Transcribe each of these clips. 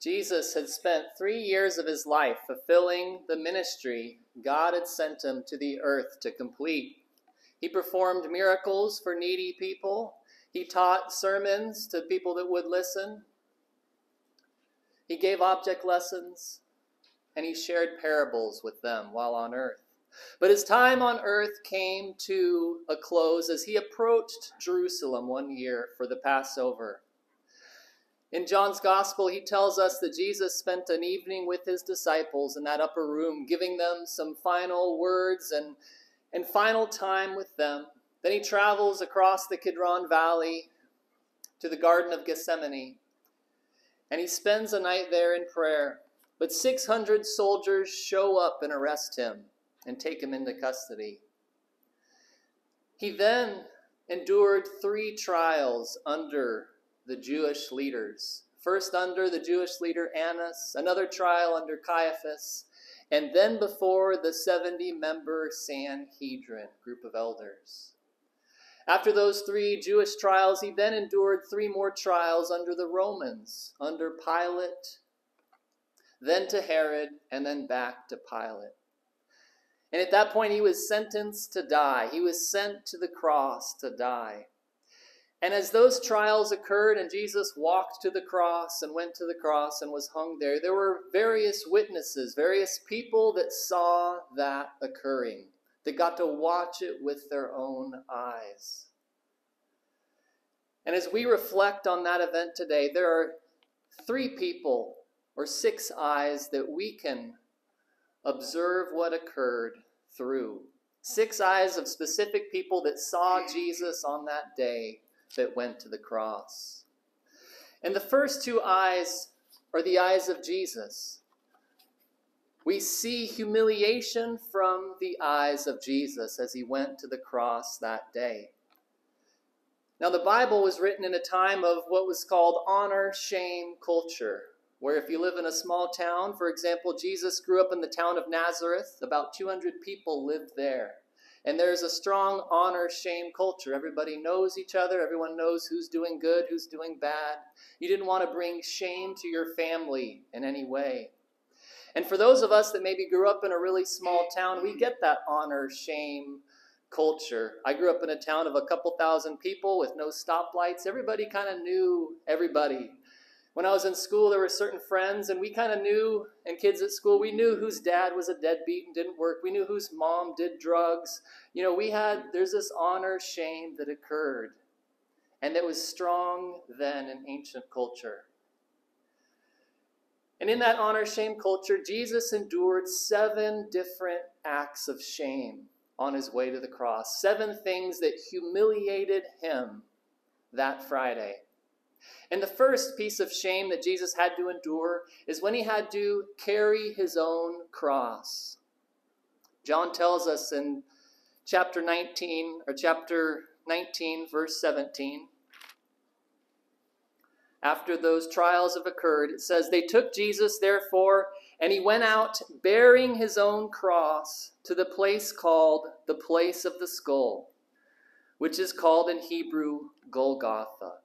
Jesus had spent three years of his life fulfilling the ministry God had sent him to the earth to complete. He performed miracles for needy people. He taught sermons to people that would listen. He gave object lessons and he shared parables with them while on earth. But his time on earth came to a close as he approached Jerusalem one year for the Passover. In John's Gospel, he tells us that Jesus spent an evening with his disciples in that upper room, giving them some final words and, and final time with them. Then he travels across the Kidron Valley to the Garden of Gethsemane, and he spends a night there in prayer. But 600 soldiers show up and arrest him and take him into custody. He then endured three trials under the Jewish leaders. First, under the Jewish leader Annas, another trial under Caiaphas, and then before the 70 member Sanhedrin group of elders. After those three Jewish trials, he then endured three more trials under the Romans, under Pilate, then to Herod, and then back to Pilate. And at that point, he was sentenced to die. He was sent to the cross to die. And as those trials occurred and Jesus walked to the cross and went to the cross and was hung there, there were various witnesses, various people that saw that occurring, that got to watch it with their own eyes. And as we reflect on that event today, there are three people or six eyes that we can observe what occurred through. Six eyes of specific people that saw Jesus on that day that went to the cross. And the first two eyes are the eyes of Jesus. We see humiliation from the eyes of Jesus as he went to the cross that day. Now, the Bible was written in a time of what was called honor shame culture where if you live in a small town, for example, Jesus grew up in the town of Nazareth, about 200 people lived there. And there's a strong honor shame culture. Everybody knows each other, everyone knows who's doing good, who's doing bad. You didn't want to bring shame to your family in any way. And for those of us that maybe grew up in a really small town, we get that honor shame culture. I grew up in a town of a couple thousand people with no stoplights. Everybody kind of knew everybody when I was in school, there were certain friends, and we kind of knew, and kids at school, we knew whose dad was a deadbeat and didn't work. We knew whose mom did drugs. You know, we had, there's this honor shame that occurred, and that was strong then in ancient culture. And in that honor shame culture, Jesus endured seven different acts of shame on his way to the cross, seven things that humiliated him that Friday. And the first piece of shame that Jesus had to endure is when he had to carry his own cross. John tells us in chapter 19 or chapter 19 verse 17 after those trials have occurred it says they took Jesus therefore and he went out bearing his own cross to the place called the place of the skull which is called in Hebrew Golgotha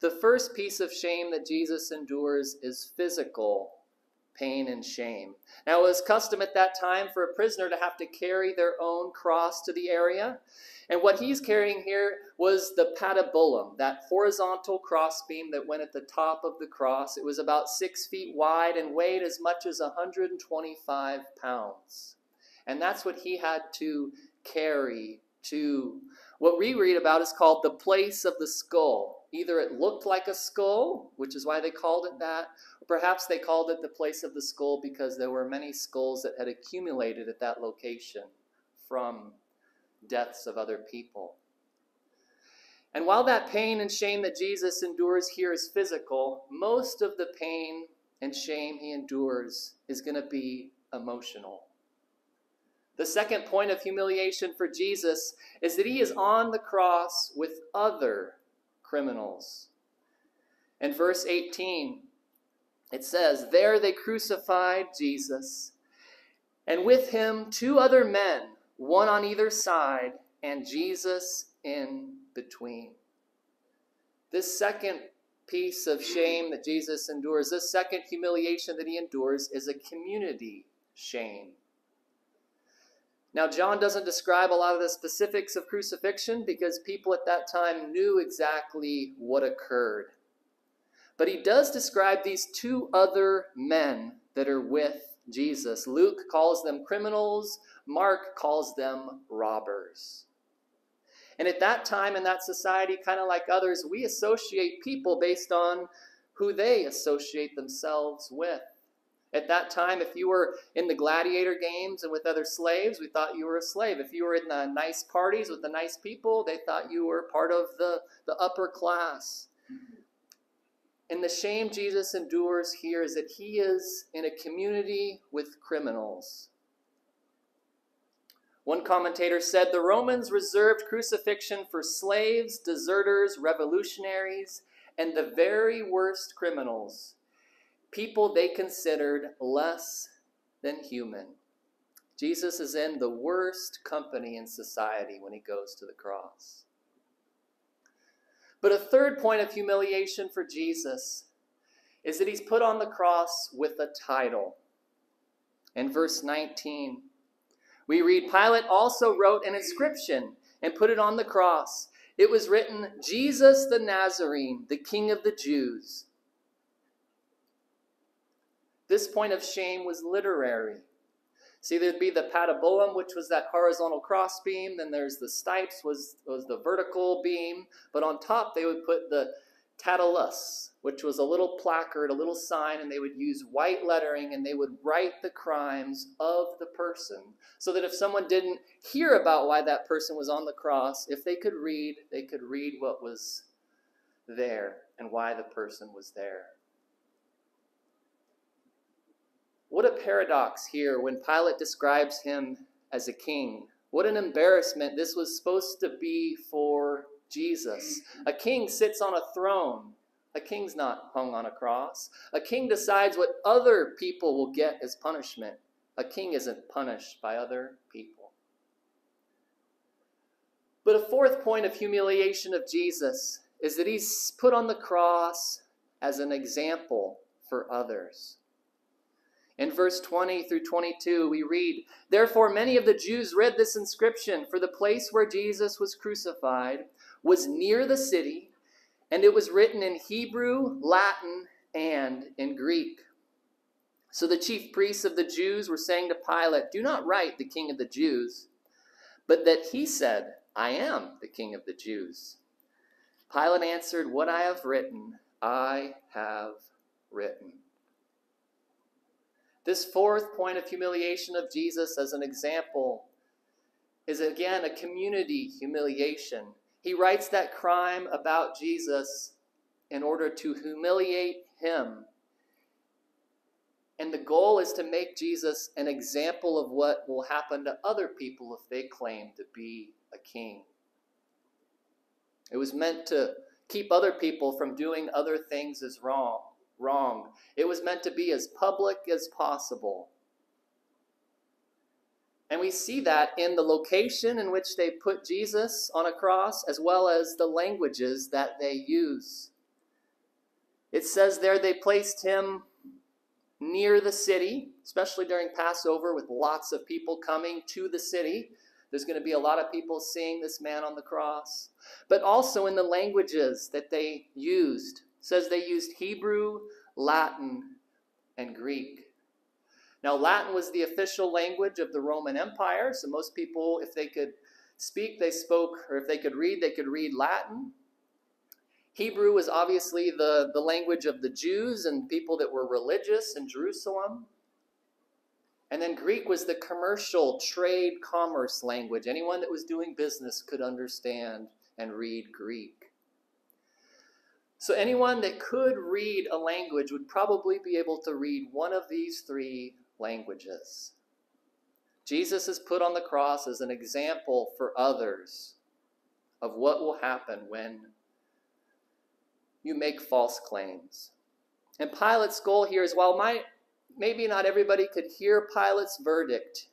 the first piece of shame that Jesus endures is physical pain and shame. Now, it was custom at that time for a prisoner to have to carry their own cross to the area. And what he's carrying here was the patibulum, that horizontal crossbeam that went at the top of the cross. It was about six feet wide and weighed as much as 125 pounds. And that's what he had to carry to what we read about is called the place of the skull. Either it looked like a skull, which is why they called it that, or perhaps they called it the place of the skull because there were many skulls that had accumulated at that location from deaths of other people. And while that pain and shame that Jesus endures here is physical, most of the pain and shame he endures is going to be emotional. The second point of humiliation for Jesus is that he is on the cross with other criminals. In verse 18, it says, There they crucified Jesus, and with him two other men, one on either side, and Jesus in between. This second piece of shame that Jesus endures, this second humiliation that he endures, is a community shame. Now, John doesn't describe a lot of the specifics of crucifixion because people at that time knew exactly what occurred. But he does describe these two other men that are with Jesus. Luke calls them criminals, Mark calls them robbers. And at that time in that society, kind of like others, we associate people based on who they associate themselves with. At that time, if you were in the gladiator games and with other slaves, we thought you were a slave. If you were in the nice parties with the nice people, they thought you were part of the, the upper class. And the shame Jesus endures here is that he is in a community with criminals. One commentator said the Romans reserved crucifixion for slaves, deserters, revolutionaries, and the very worst criminals people they considered less than human. Jesus is in the worst company in society when he goes to the cross. But a third point of humiliation for Jesus is that he's put on the cross with a title. In verse 19, we read Pilate also wrote an inscription and put it on the cross. It was written, Jesus the Nazarene, the King of the Jews. This point of shame was literary. See, there'd be the patibulum, which was that horizontal cross beam. Then there's the stipes, was, was the vertical beam. But on top, they would put the titulus, which was a little placard, a little sign, and they would use white lettering and they would write the crimes of the person. So that if someone didn't hear about why that person was on the cross, if they could read, they could read what was there and why the person was there. What a paradox here when Pilate describes him as a king. What an embarrassment. This was supposed to be for Jesus. A king sits on a throne. A king's not hung on a cross. A king decides what other people will get as punishment. A king isn't punished by other people. But a fourth point of humiliation of Jesus is that he's put on the cross as an example for others. In verse 20 through 22, we read, Therefore, many of the Jews read this inscription, for the place where Jesus was crucified was near the city, and it was written in Hebrew, Latin, and in Greek. So the chief priests of the Jews were saying to Pilate, Do not write the king of the Jews, but that he said, I am the king of the Jews. Pilate answered, What I have written, I have written. This fourth point of humiliation of Jesus as an example is again a community humiliation. He writes that crime about Jesus in order to humiliate him. And the goal is to make Jesus an example of what will happen to other people if they claim to be a king. It was meant to keep other people from doing other things as wrong wrong. It was meant to be as public as possible. And we see that in the location in which they put Jesus on a cross, as well as the languages that they use. It says there they placed him near the city, especially during Passover, with lots of people coming to the city. There's going to be a lot of people seeing this man on the cross, but also in the languages that they used says they used Hebrew, Latin, and Greek. Now, Latin was the official language of the Roman Empire, so most people, if they could speak, they spoke, or if they could read, they could read Latin. Hebrew was obviously the, the language of the Jews and people that were religious in Jerusalem. And then Greek was the commercial trade commerce language. Anyone that was doing business could understand and read Greek. So, anyone that could read a language would probably be able to read one of these three languages. Jesus is put on the cross as an example for others of what will happen when you make false claims. And Pilate's goal here is while my, maybe not everybody could hear Pilate's verdict,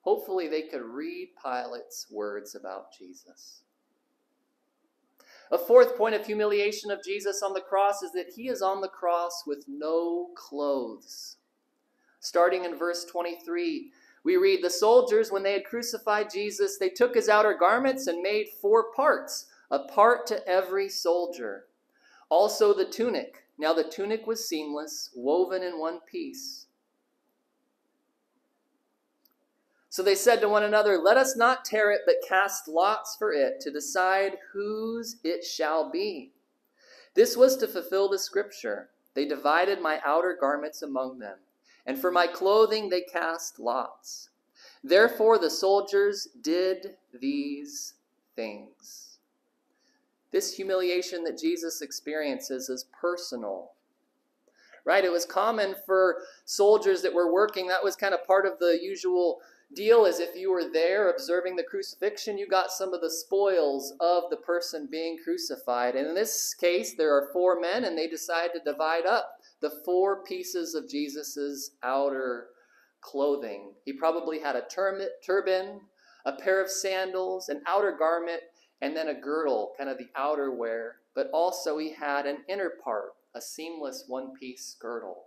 hopefully they could read Pilate's words about Jesus. A fourth point of humiliation of Jesus on the cross is that he is on the cross with no clothes. Starting in verse 23, we read The soldiers, when they had crucified Jesus, they took his outer garments and made four parts, a part to every soldier. Also the tunic. Now the tunic was seamless, woven in one piece. So they said to one another, Let us not tear it, but cast lots for it to decide whose it shall be. This was to fulfill the scripture. They divided my outer garments among them, and for my clothing they cast lots. Therefore the soldiers did these things. This humiliation that Jesus experiences is personal. Right? It was common for soldiers that were working, that was kind of part of the usual deal is if you were there observing the crucifixion, you got some of the spoils of the person being crucified. And in this case, there are four men, and they decide to divide up the four pieces of Jesus's outer clothing. He probably had a turban, a pair of sandals, an outer garment, and then a girdle, kind of the outerwear. But also, he had an inner part, a seamless one piece girdle.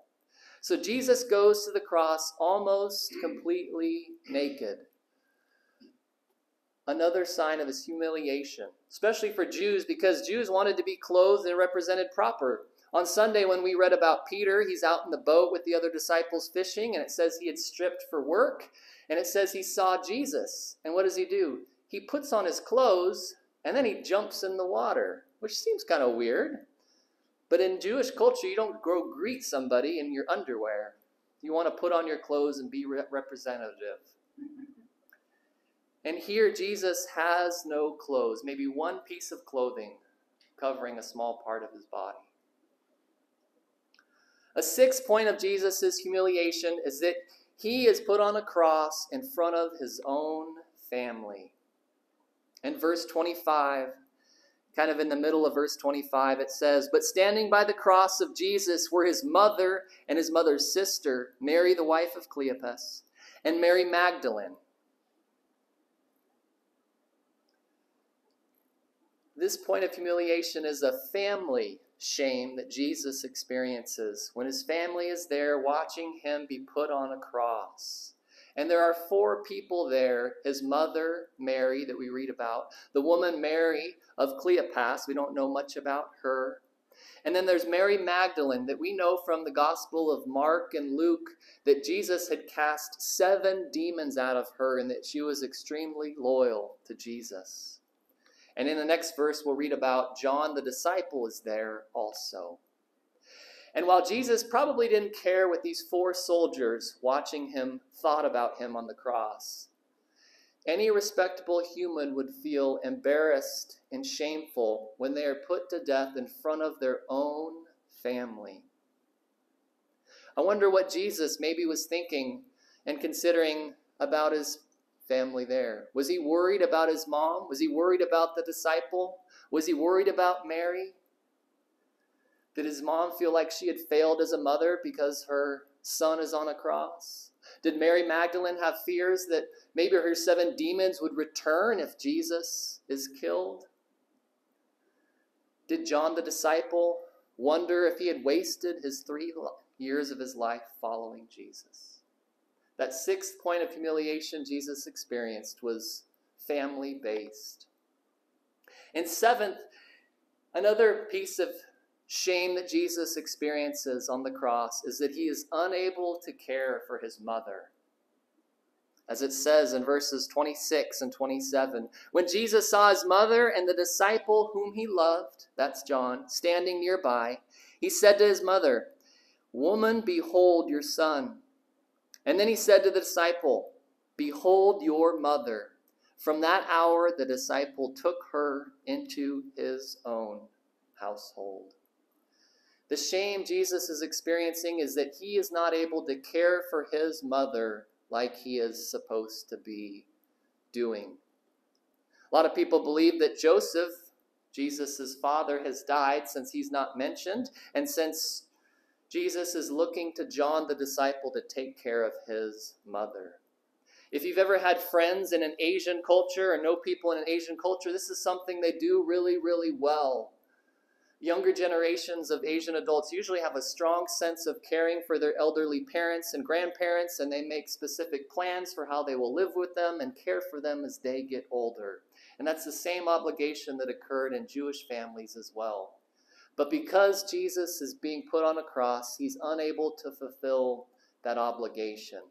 So Jesus goes to the cross almost completely naked. Another sign of his humiliation, especially for Jews, because Jews wanted to be clothed and represented proper. On Sunday, when we read about Peter, he's out in the boat with the other disciples fishing, and it says he had stripped for work, and it says he saw Jesus. And what does he do? He puts on his clothes, and then he jumps in the water, which seems kind of weird. But in Jewish culture, you don't greet somebody in your underwear. You want to put on your clothes and be representative. And here, Jesus has no clothes, maybe one piece of clothing covering a small part of his body. A sixth point of Jesus' humiliation is that he is put on a cross in front of his own family. In verse 25, kind of in the middle of verse 25, it says, But standing by the cross of Jesus were his mother and his mother's sister, Mary, the wife of Cleopas, and Mary Magdalene. This point of humiliation is a family shame that Jesus experiences when his family is there watching him be put on a cross. And there are four people there his mother, Mary, that we read about, the woman Mary of Cleopas, we don't know much about her. And then there's Mary Magdalene that we know from the Gospel of Mark and Luke that Jesus had cast seven demons out of her and that she was extremely loyal to Jesus. And in the next verse, we'll read about John the disciple is there also. And while Jesus probably didn't care what these four soldiers watching him thought about him on the cross, any respectable human would feel embarrassed and shameful when they are put to death in front of their own family. I wonder what Jesus maybe was thinking and considering about his family there. Was he worried about his mom? Was he worried about the disciple? Was he worried about Mary? Did his mom feel like she had failed as a mother because her son is on a cross? Did Mary Magdalene have fears that maybe her seven demons would return if Jesus is killed? Did John the disciple wonder if he had wasted his three years of his life following Jesus? That sixth point of humiliation Jesus experienced was family based. And seventh, another piece of shame that Jesus experiences on the cross is that he is unable to care for his mother. As it says in verses 26 and 27, when Jesus saw his mother and the disciple whom he loved, that's John, standing nearby, he said to his mother, Woman, behold your son. And then he said to the disciple, Behold your mother. From that hour, the disciple took her into his own household. The shame Jesus is experiencing is that he is not able to care for his mother like he is supposed to be doing. A lot of people believe that Joseph, Jesus' father, has died since he's not mentioned, and since Jesus is looking to John the disciple to take care of his mother. If you've ever had friends in an Asian culture or know people in an Asian culture, this is something they do really, really well. Younger generations of Asian adults usually have a strong sense of caring for their elderly parents and grandparents, and they make specific plans for how they will live with them and care for them as they get older. And that's the same obligation that occurred in Jewish families as well. But because Jesus is being put on a cross, he's unable to fulfill that obligation.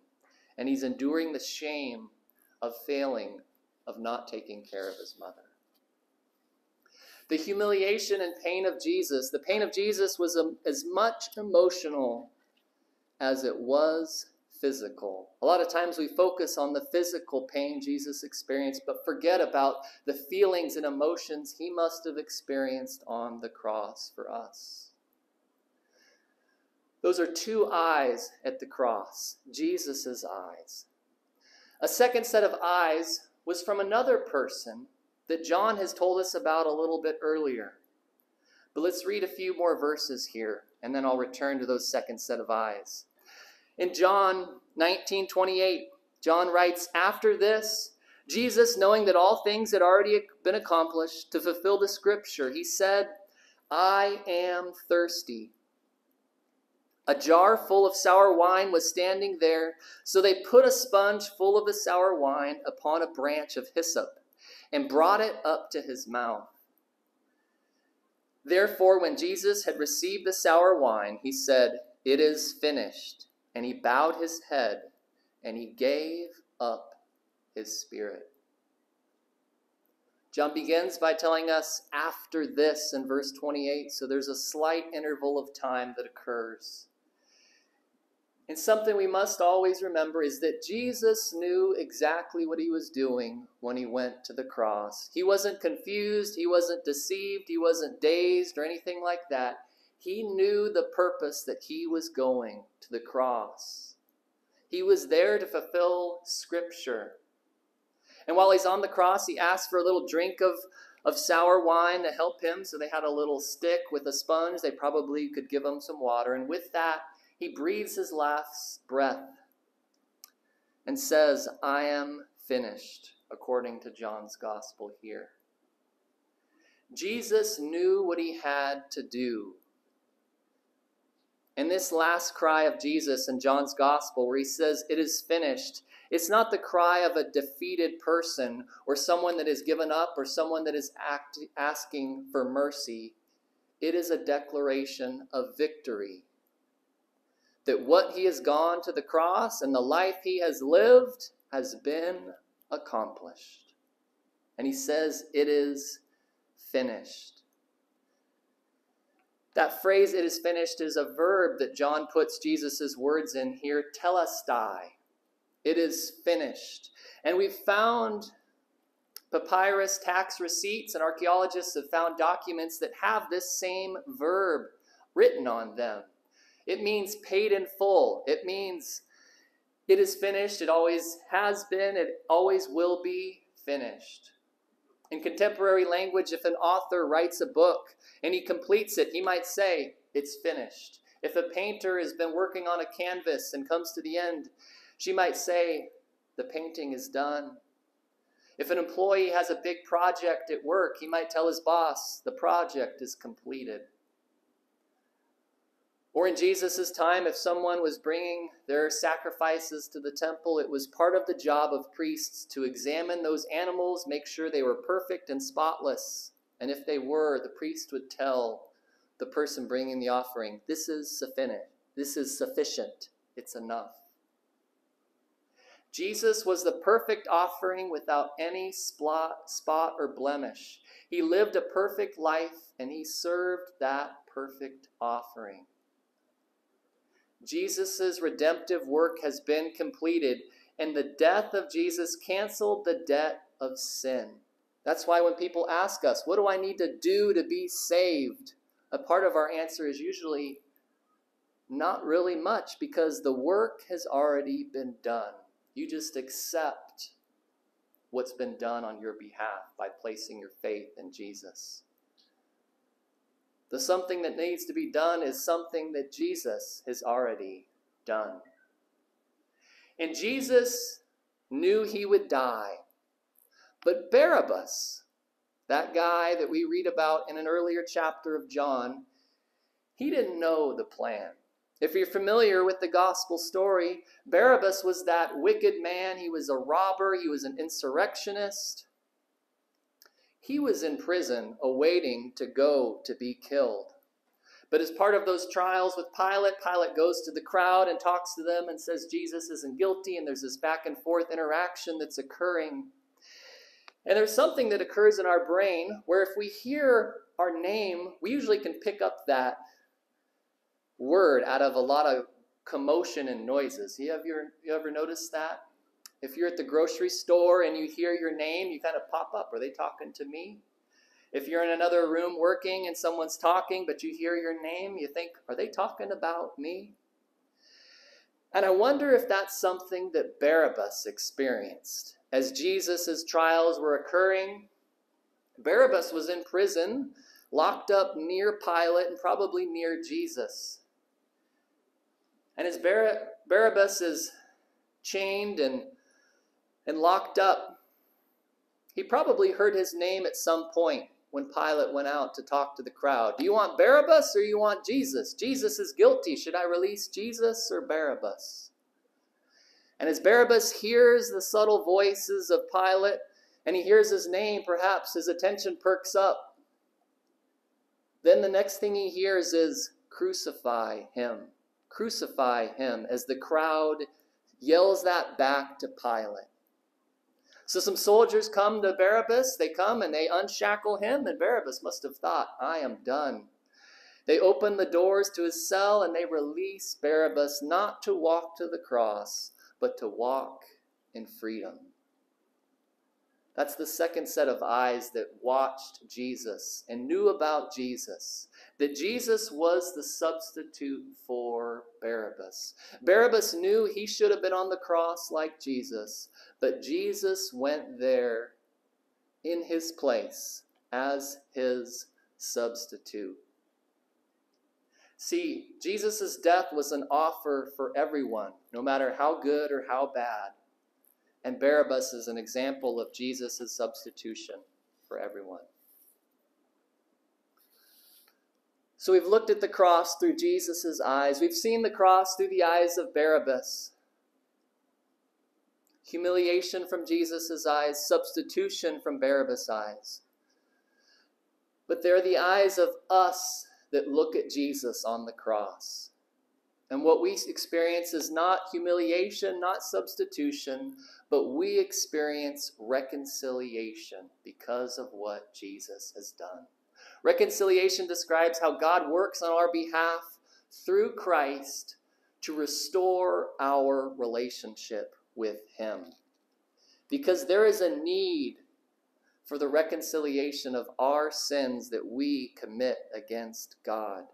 And he's enduring the shame of failing, of not taking care of his mother the humiliation and pain of Jesus. The pain of Jesus was a, as much emotional as it was physical. A lot of times we focus on the physical pain Jesus experienced, but forget about the feelings and emotions he must have experienced on the cross for us. Those are two eyes at the cross, Jesus' eyes. A second set of eyes was from another person that John has told us about a little bit earlier. But let's read a few more verses here, and then I'll return to those second set of eyes. In John 19 28, John writes, After this, Jesus, knowing that all things had already been accomplished to fulfill the scripture, he said, I am thirsty. A jar full of sour wine was standing there, so they put a sponge full of the sour wine upon a branch of hyssop and brought it up to his mouth. Therefore, when Jesus had received the sour wine, he said, It is finished. And he bowed his head and he gave up his spirit. John begins by telling us after this in verse 28, so there's a slight interval of time that occurs. And something we must always remember is that Jesus knew exactly what he was doing when he went to the cross. He wasn't confused, he wasn't deceived, he wasn't dazed or anything like that. He knew the purpose that he was going to the cross. He was there to fulfill Scripture. And while he's on the cross, he asked for a little drink of, of sour wine to help him. So they had a little stick with a sponge. They probably could give him some water. And with that, he breathes his last breath and says, I am finished, according to John's gospel here. Jesus knew what he had to do. And this last cry of Jesus in John's gospel, where he says, It is finished, it's not the cry of a defeated person or someone that has given up or someone that is act- asking for mercy. It is a declaration of victory that what he has gone to the cross and the life he has lived has been accomplished. And he says, It is finished. That phrase, it is finished, is a verb that John puts Jesus' words in here, tetelestai. It is finished. And we've found papyrus tax receipts, and archaeologists have found documents that have this same verb written on them. It means paid in full. It means it is finished. It always has been. It always will be finished. In contemporary language, if an author writes a book and he completes it, he might say, It's finished. If a painter has been working on a canvas and comes to the end, she might say, The painting is done. If an employee has a big project at work, he might tell his boss, The project is completed. Or in Jesus' time, if someone was bringing their sacrifices to the temple, it was part of the job of priests to examine those animals, make sure they were perfect and spotless. And if they were, the priest would tell the person bringing the offering, This is sufficient. This is sufficient. It's enough. Jesus was the perfect offering without any spot, spot or blemish. He lived a perfect life and he served that perfect offering. Jesus' redemptive work has been completed, and the death of Jesus canceled the debt of sin. That's why when people ask us, What do I need to do to be saved? a part of our answer is usually not really much because the work has already been done. You just accept what's been done on your behalf by placing your faith in Jesus. The something that needs to be done is something that Jesus has already done. And Jesus knew he would die. But Barabbas, that guy that we read about in an earlier chapter of John, he didn't know the plan. If you're familiar with the gospel story, Barabbas was that wicked man. He was a robber, he was an insurrectionist. He was in prison awaiting to go to be killed. But as part of those trials with Pilate, Pilate goes to the crowd and talks to them and says Jesus isn't guilty, and there's this back and forth interaction that's occurring. And there's something that occurs in our brain where if we hear our name, we usually can pick up that word out of a lot of commotion and noises. You, have your, you ever noticed that? If you're at the grocery store and you hear your name, you kind of pop up. Are they talking to me? If you're in another room working and someone's talking, but you hear your name, you think, are they talking about me? And I wonder if that's something that Barabbas experienced. As Jesus' trials were occurring, Barabbas was in prison, locked up near Pilate and probably near Jesus. And as Bar- Barabbas is chained and, and locked up, he probably heard his name at some point when Pilate went out to talk to the crowd. Do you want Barabbas or you want Jesus? Jesus is guilty. Should I release Jesus or Barabbas? And as Barabbas hears the subtle voices of Pilate and he hears his name, perhaps his attention perks up. Then the next thing he hears is, Crucify him. Crucify him, as the crowd yells that back to Pilate. So some soldiers come to Barabbas. They come and they unshackle him, and Barabbas must have thought, I am done. They open the doors to his cell and they release Barabbas not to walk to the cross, but to walk in freedom. That's the second set of eyes that watched Jesus and knew about Jesus. That Jesus was the substitute for Barabbas. Barabbas knew he should have been on the cross like Jesus, but Jesus went there in his place as his substitute. See, Jesus' death was an offer for everyone, no matter how good or how bad. And Barabbas is an example of Jesus' substitution for everyone. So we've looked at the cross through Jesus' eyes. We've seen the cross through the eyes of Barabbas. Humiliation from Jesus' eyes, substitution from Barabbas' eyes. But they're the eyes of us that look at Jesus on the cross. And what we experience is not humiliation, not substitution, but we experience reconciliation because of what Jesus has done. Reconciliation describes how God works on our behalf through Christ to restore our relationship with Him. Because there is a need for the reconciliation of our sins that we commit against God.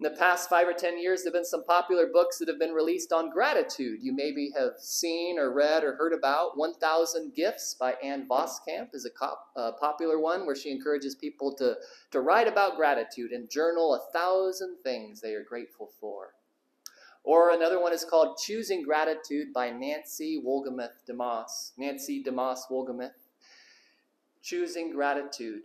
In the past five or ten years, there have been some popular books that have been released on gratitude. You maybe have seen or read or heard about 1000 Gifts by Ann Voskamp is a cop, popular one where she encourages people to, to write about gratitude and journal a thousand things they are grateful for. Or another one is called Choosing Gratitude by Nancy Wolgemuth DeMoss. Nancy DeMoss Wolgemuth. Choosing Gratitude.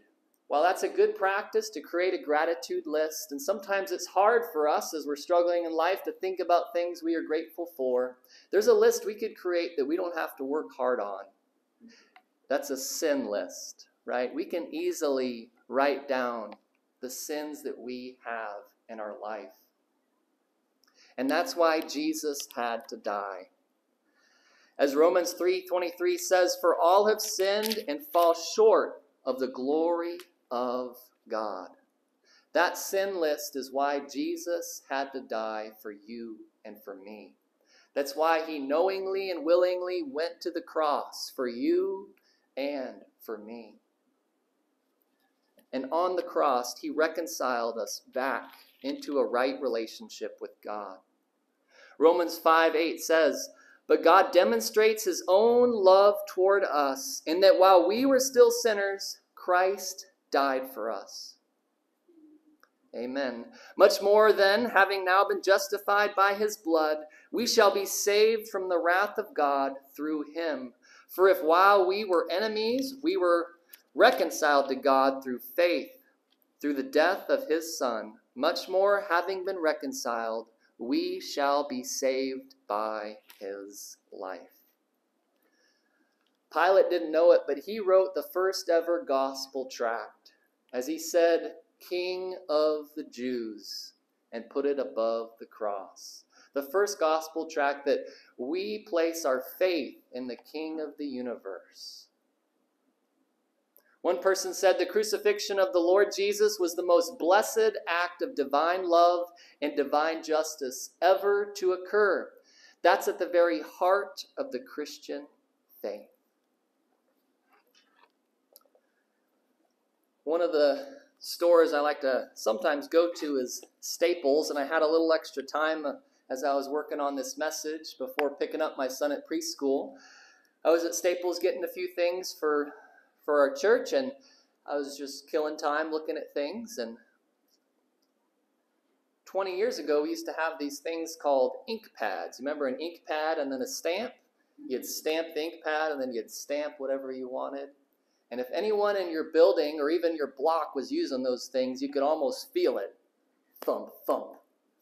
While that's a good practice to create a gratitude list, and sometimes it's hard for us as we're struggling in life to think about things we are grateful for, there's a list we could create that we don't have to work hard on. That's a sin list, right? We can easily write down the sins that we have in our life. And that's why Jesus had to die. As Romans 3:23 says, "For all have sinned and fall short of the glory of God. That sin list is why Jesus had to die for you and for me. That's why he knowingly and willingly went to the cross for you and for me. And on the cross, he reconciled us back into a right relationship with God. Romans 5 8 says, But God demonstrates his own love toward us, in that while we were still sinners, Christ died for us. Amen. Much more then, having now been justified by his blood, we shall be saved from the wrath of God through him. For if while we were enemies, we were reconciled to God through faith, through the death of his Son, much more, having been reconciled, we shall be saved by his life. Pilate didn't know it, but he wrote the first ever gospel tract. As he said, King of the Jews, and put it above the cross. The first gospel tract that we place our faith in the King of the universe. One person said the crucifixion of the Lord Jesus was the most blessed act of divine love and divine justice ever to occur. That's at the very heart of the Christian faith. One of the stores I like to sometimes go to is Staples, and I had a little extra time uh, as I was working on this message before picking up my son at preschool. I was at Staples getting a few things for for our church, and I was just killing time looking at things. And 20 years ago, we used to have these things called ink pads. Remember an ink pad and then a stamp? You'd stamp the ink pad, and then you'd stamp whatever you wanted. And if anyone in your building or even your block was using those things, you could almost feel it. Thump, thump,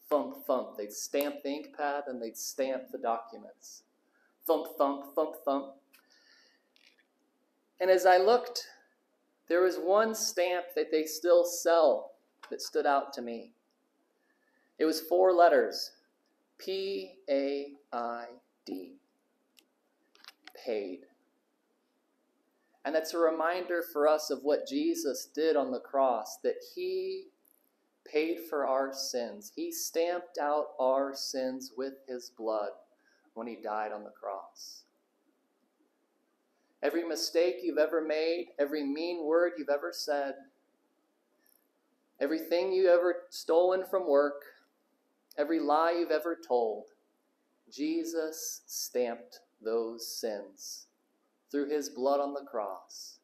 thump, thump. They'd stamp the ink pad and they'd stamp the documents. Thump, thump, thump, thump. And as I looked, there was one stamp that they still sell that stood out to me. It was four letters P A I D. Paid. And that's a reminder for us of what Jesus did on the cross, that He paid for our sins. He stamped out our sins with His blood when He died on the cross. Every mistake you've ever made, every mean word you've ever said, everything you ever stolen from work, every lie you've ever told, Jesus stamped those sins through his blood on the cross,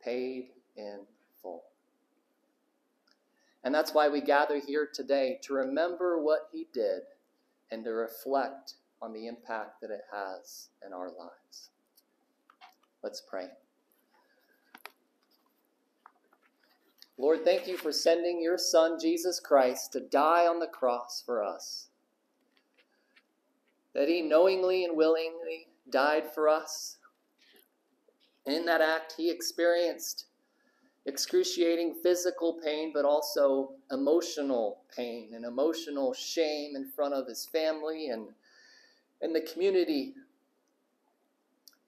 paid in full. And that's why we gather here today to remember what he did and to reflect on the impact that it has in our lives. Let's pray. Lord, thank you for sending your Son, Jesus Christ, to die on the cross for us. That he knowingly and willingly died for us in that act, he experienced excruciating physical pain, but also emotional pain and emotional shame in front of his family and, and the community.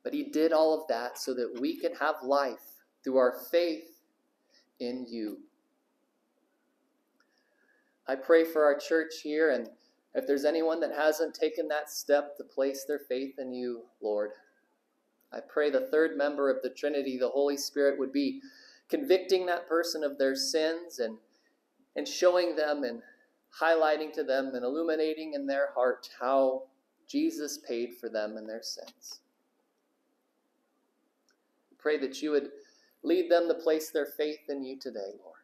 But he did all of that so that we could have life through our faith in you. I pray for our church here, and if there's anyone that hasn't taken that step to place their faith in you, Lord, I pray the third member of the Trinity, the Holy Spirit, would be convicting that person of their sins and, and showing them and highlighting to them and illuminating in their heart how Jesus paid for them and their sins. Pray that you would lead them to place their faith in you today, Lord.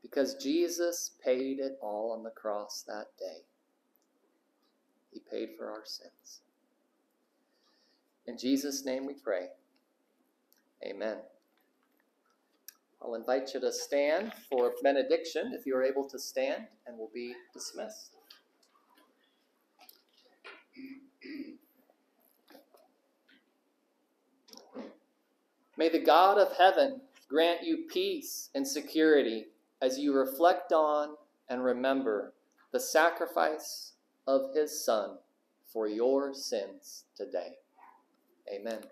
Because Jesus paid it all on the cross that day. He paid for our sins. In Jesus' name we pray. Amen. I'll invite you to stand for benediction if you are able to stand, and we'll be dismissed. May the God of heaven grant you peace and security as you reflect on and remember the sacrifice of his Son for your sins today. Amen.